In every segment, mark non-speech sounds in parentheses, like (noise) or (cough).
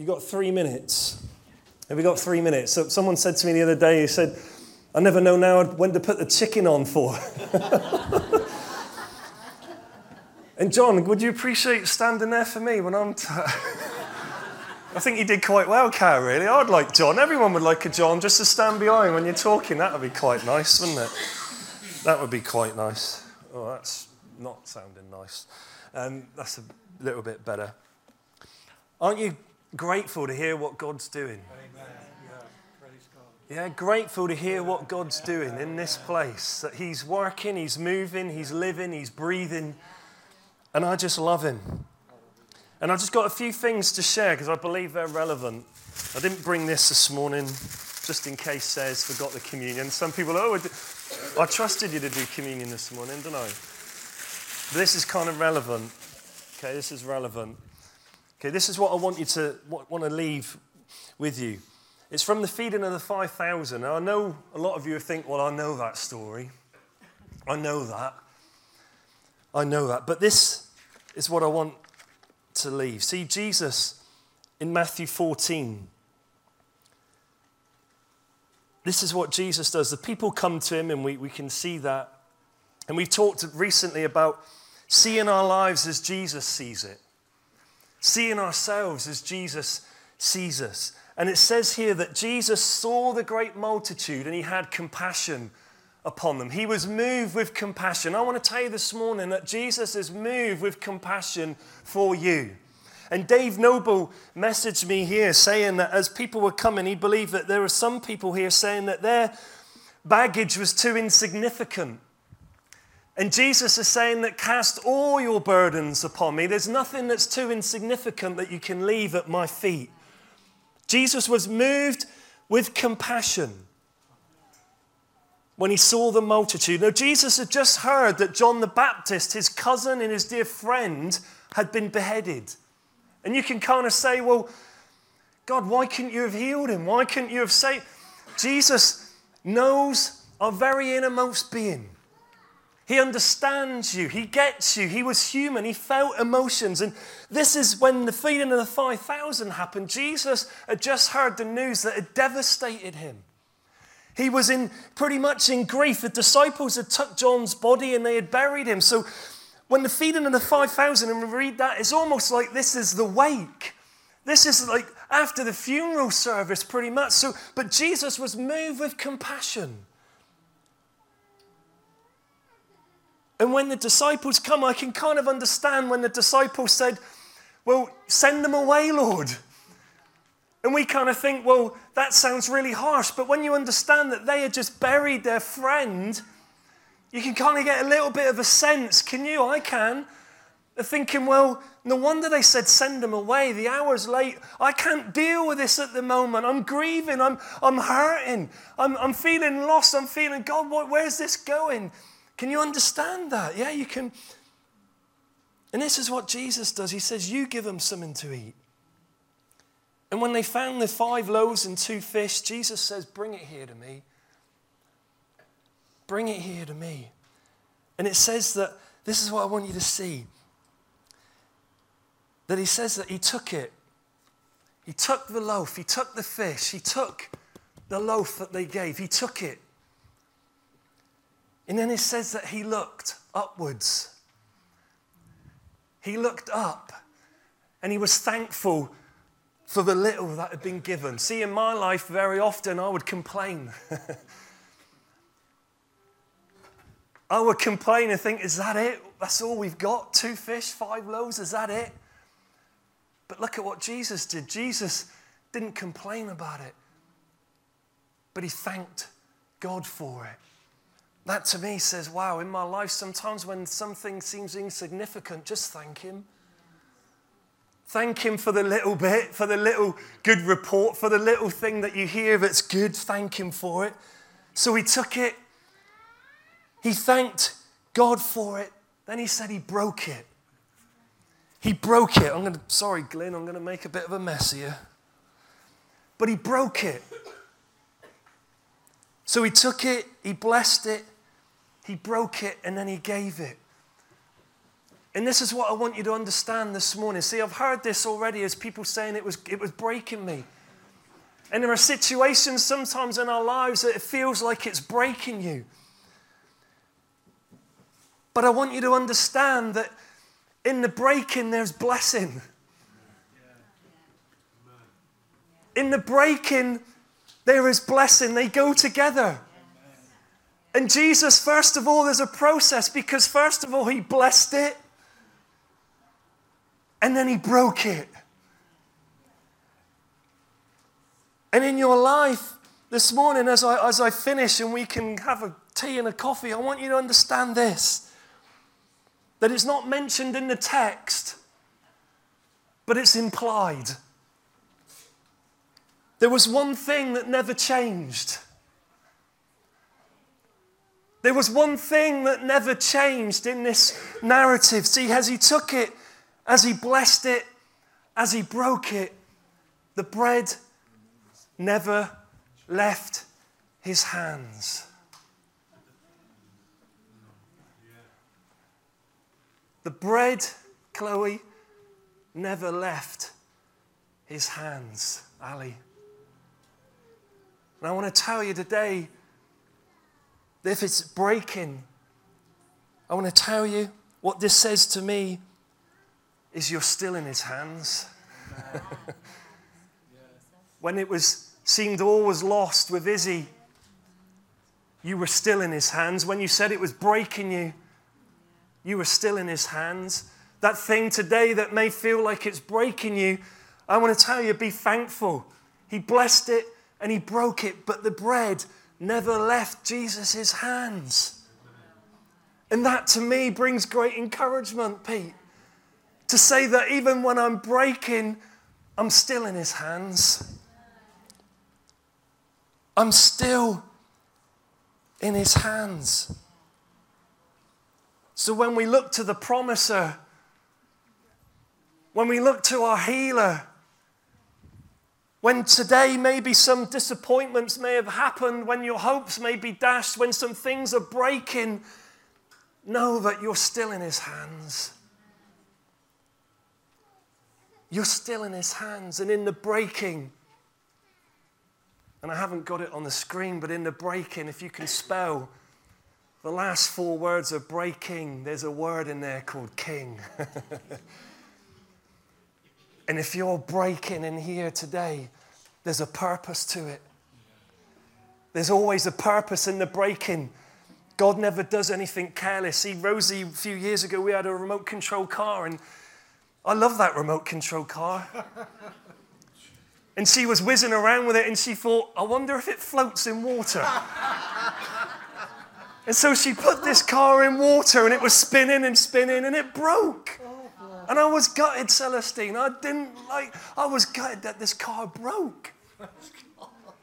You got three minutes. Have we got three minutes? So someone said to me the other day, he said, I never know now when to put the chicken on for. (laughs) and John, would you appreciate standing there for me when I'm. T- (laughs) I think you did quite well, Car, really. I'd like John. Everyone would like a John just to stand behind when you're talking. That would be quite nice, wouldn't it? That would be quite nice. Oh, that's not sounding nice. Um, that's a little bit better. Aren't you grateful to hear what God's doing? Amen. Yeah, grateful to hear what God's doing in this place. That He's working, He's moving, He's living, He's breathing. And I just love Him. And I've just got a few things to share because I believe they're relevant. I didn't bring this this morning just in case says forgot the communion. Some people, oh, I trusted you to do communion this morning, didn't I? But this is kind of relevant. Okay, this is relevant. Okay, this is what I want you to want to leave with you. It's from the feeding of the 5,000. Now, I know a lot of you think, well, I know that story. I know that. I know that. But this is what I want to leave. See, Jesus in Matthew 14, this is what Jesus does. The people come to him, and we, we can see that. And we've talked recently about seeing our lives as Jesus sees it, seeing ourselves as Jesus sees us. And it says here that Jesus saw the great multitude and he had compassion upon them. He was moved with compassion. I want to tell you this morning that Jesus is moved with compassion for you. And Dave Noble messaged me here saying that as people were coming, he believed that there are some people here saying that their baggage was too insignificant. And Jesus is saying that cast all your burdens upon me. There's nothing that's too insignificant that you can leave at my feet. Jesus was moved with compassion when he saw the multitude. Now, Jesus had just heard that John the Baptist, his cousin and his dear friend, had been beheaded. And you can kind of say, well, God, why couldn't you have healed him? Why couldn't you have saved? Jesus knows our very innermost being. He understands you. He gets you. He was human. He felt emotions. And this is when the feeding of the 5,000 happened. Jesus had just heard the news that had devastated him. He was in pretty much in grief. The disciples had took John's body and they had buried him. So when the feeding of the 5,000, and we read that, it's almost like this is the wake. This is like after the funeral service, pretty much. So, but Jesus was moved with compassion. And when the disciples come, I can kind of understand when the disciples said, Well, send them away, Lord. And we kind of think, Well, that sounds really harsh. But when you understand that they had just buried their friend, you can kind of get a little bit of a sense, can you? I can. Thinking, well, no wonder they said send them away. The hour's late. I can't deal with this at the moment. I'm grieving. I'm, I'm hurting. I'm, I'm feeling lost. I'm feeling, God, what, where's this going? Can you understand that? Yeah, you can. And this is what Jesus does. He says, You give them something to eat. And when they found the five loaves and two fish, Jesus says, Bring it here to me. Bring it here to me. And it says that this is what I want you to see. That he says that he took it. He took the loaf, he took the fish, he took the loaf that they gave, he took it. And then it says that he looked upwards. He looked up and he was thankful for the little that had been given. See, in my life, very often I would complain. (laughs) I would complain and think, is that it? That's all we've got? Two fish, five loaves, is that it? But look at what Jesus did. Jesus didn't complain about it, but he thanked God for it. That to me says, wow, in my life, sometimes when something seems insignificant, just thank Him. Thank Him for the little bit, for the little good report, for the little thing that you hear that's good. Thank Him for it. So he took it he thanked God for it. Then he said he broke it. He broke it. I'm going to, sorry, Glenn, I'm going to make a bit of a mess here. But he broke it. So he took it, he blessed it, he broke it, and then he gave it. And this is what I want you to understand this morning. See, I've heard this already as people saying it was, it was breaking me. And there are situations sometimes in our lives that it feels like it's breaking you. But I want you to understand that in the breaking, there's blessing. In the breaking, there is blessing. They go together. And Jesus, first of all, there's a process because, first of all, he blessed it and then he broke it. And in your life this morning, as I, as I finish and we can have a tea and a coffee, I want you to understand this that it's not mentioned in the text, but it's implied. There was one thing that never changed. There was one thing that never changed in this narrative. See, as he took it, as he blessed it, as he broke it, the bread never left his hands. The bread, Chloe, never left his hands, Ali. And I want to tell you today if it's breaking, I want to tell you what this says to me is you're still in his hands. (laughs) when it was seemed all was lost with Izzy, you were still in his hands. When you said it was breaking you, you were still in his hands. That thing today that may feel like it's breaking you, I want to tell you, be thankful. He blessed it and he broke it, but the bread never left Jesus' hands. And that to me brings great encouragement, Pete, to say that even when I'm breaking, I'm still in his hands. I'm still in his hands. So when we look to the promiser, when we look to our healer, when today maybe some disappointments may have happened, when your hopes may be dashed, when some things are breaking, know that you're still in His hands. You're still in His hands, and in the breaking, and I haven't got it on the screen, but in the breaking, if you can spell the last four words of breaking, there's a word in there called king. (laughs) and if you're breaking in here today, there's a purpose to it. There's always a purpose in the breaking. God never does anything careless. See, Rosie, a few years ago, we had a remote control car, and I love that remote control car. and she was whizzing around with it, and she thought, I wonder if it floats in water. And so she put this car in water and it was spinning and spinning and it broke. And I was gutted, Celestine. I didn't like, I was gutted that this car broke.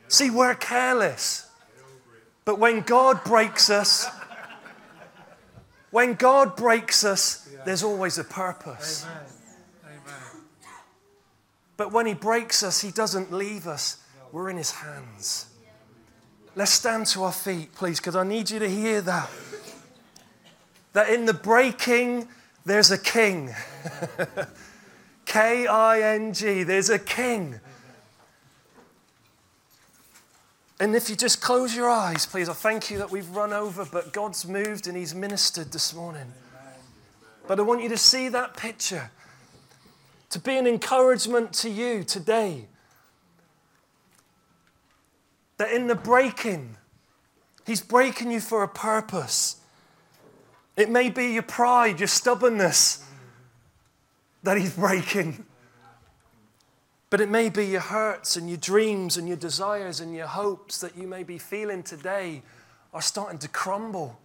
See, we're careless. But when God breaks us, when God breaks us, there's always a purpose. But when He breaks us, He doesn't leave us. We're in His hands. Let's stand to our feet, please, because I need you to hear that. That in the breaking, there's a king. (laughs) K I N G, there's a king. And if you just close your eyes, please, I thank you that we've run over, but God's moved and He's ministered this morning. But I want you to see that picture, to be an encouragement to you today that in the breaking, He's breaking you for a purpose. It may be your pride, your stubbornness that He's breaking. But it may be your hurts and your dreams and your desires and your hopes that you may be feeling today are starting to crumble,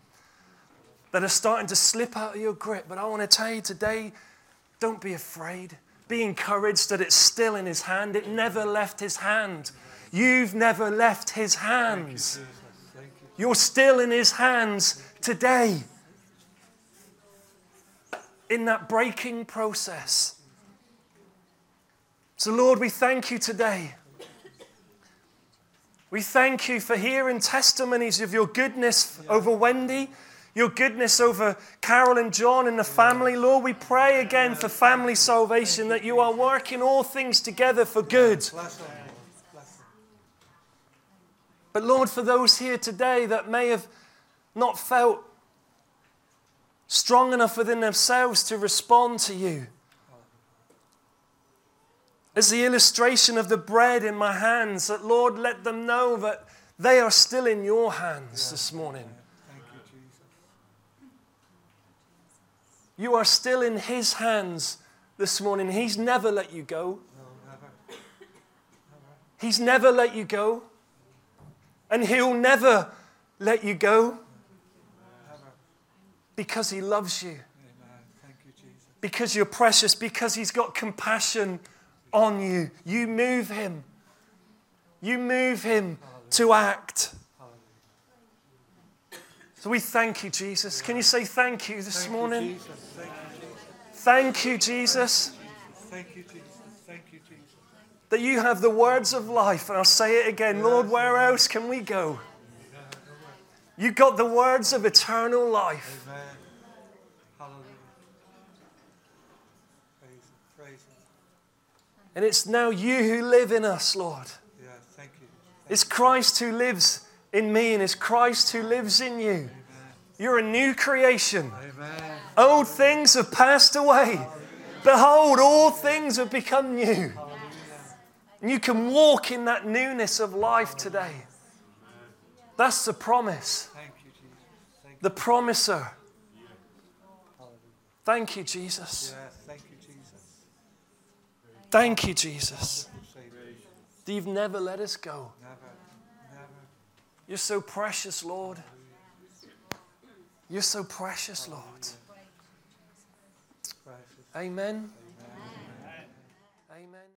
that are starting to slip out of your grip. But I want to tell you today don't be afraid. Be encouraged that it's still in His hand, it never left His hand. You've never left his hands. You, are still in his hands today. In that breaking process. So, Lord, we thank you today. We thank you for hearing testimonies of your goodness over Wendy. your goodness over Carol and John and the family. Lord, we pray again for family salvation that you are working all things together for good. But Lord, for those here today that may have not felt strong enough within themselves to respond to you, as the illustration of the bread in my hands, that Lord, let them know that they are still in your hands this morning. Thank you, Jesus. You are still in His hands this morning. He's never let you go. No, never. He's never let you go. And He'll never let you go. Because He loves you, Amen. Thank you, Jesus. because you're precious, because He's got compassion on you. You move Him. You move Him to act. Hallelujah. So we thank you, Jesus. Can you say thank you this Thank morning? you, Thank you, Jesus. Thank you, Jesus, Thank you, Jesus. Thank you, Jesus. that you have the words of life. And I'll say it again Lord, where else can we go? You got the words of eternal life. Amen. Hallelujah. Praise Him. Praise Him. And it's now you who live in us, Lord. Yeah, thank you. It's Christ who lives in me, and it's Christ who lives in you. You're a new creation. Amen. Old things have passed away. Behold, all things have become new. Hallelujah. And you can walk in that newness of life today. That's the promise, Thank you, the promiser. Thank you, Jesus. Thank you, Jesus. Thank you, Jesus. That you've never let us go. Never, never. You're so precious, Lord. You're so precious, Lord. Amen.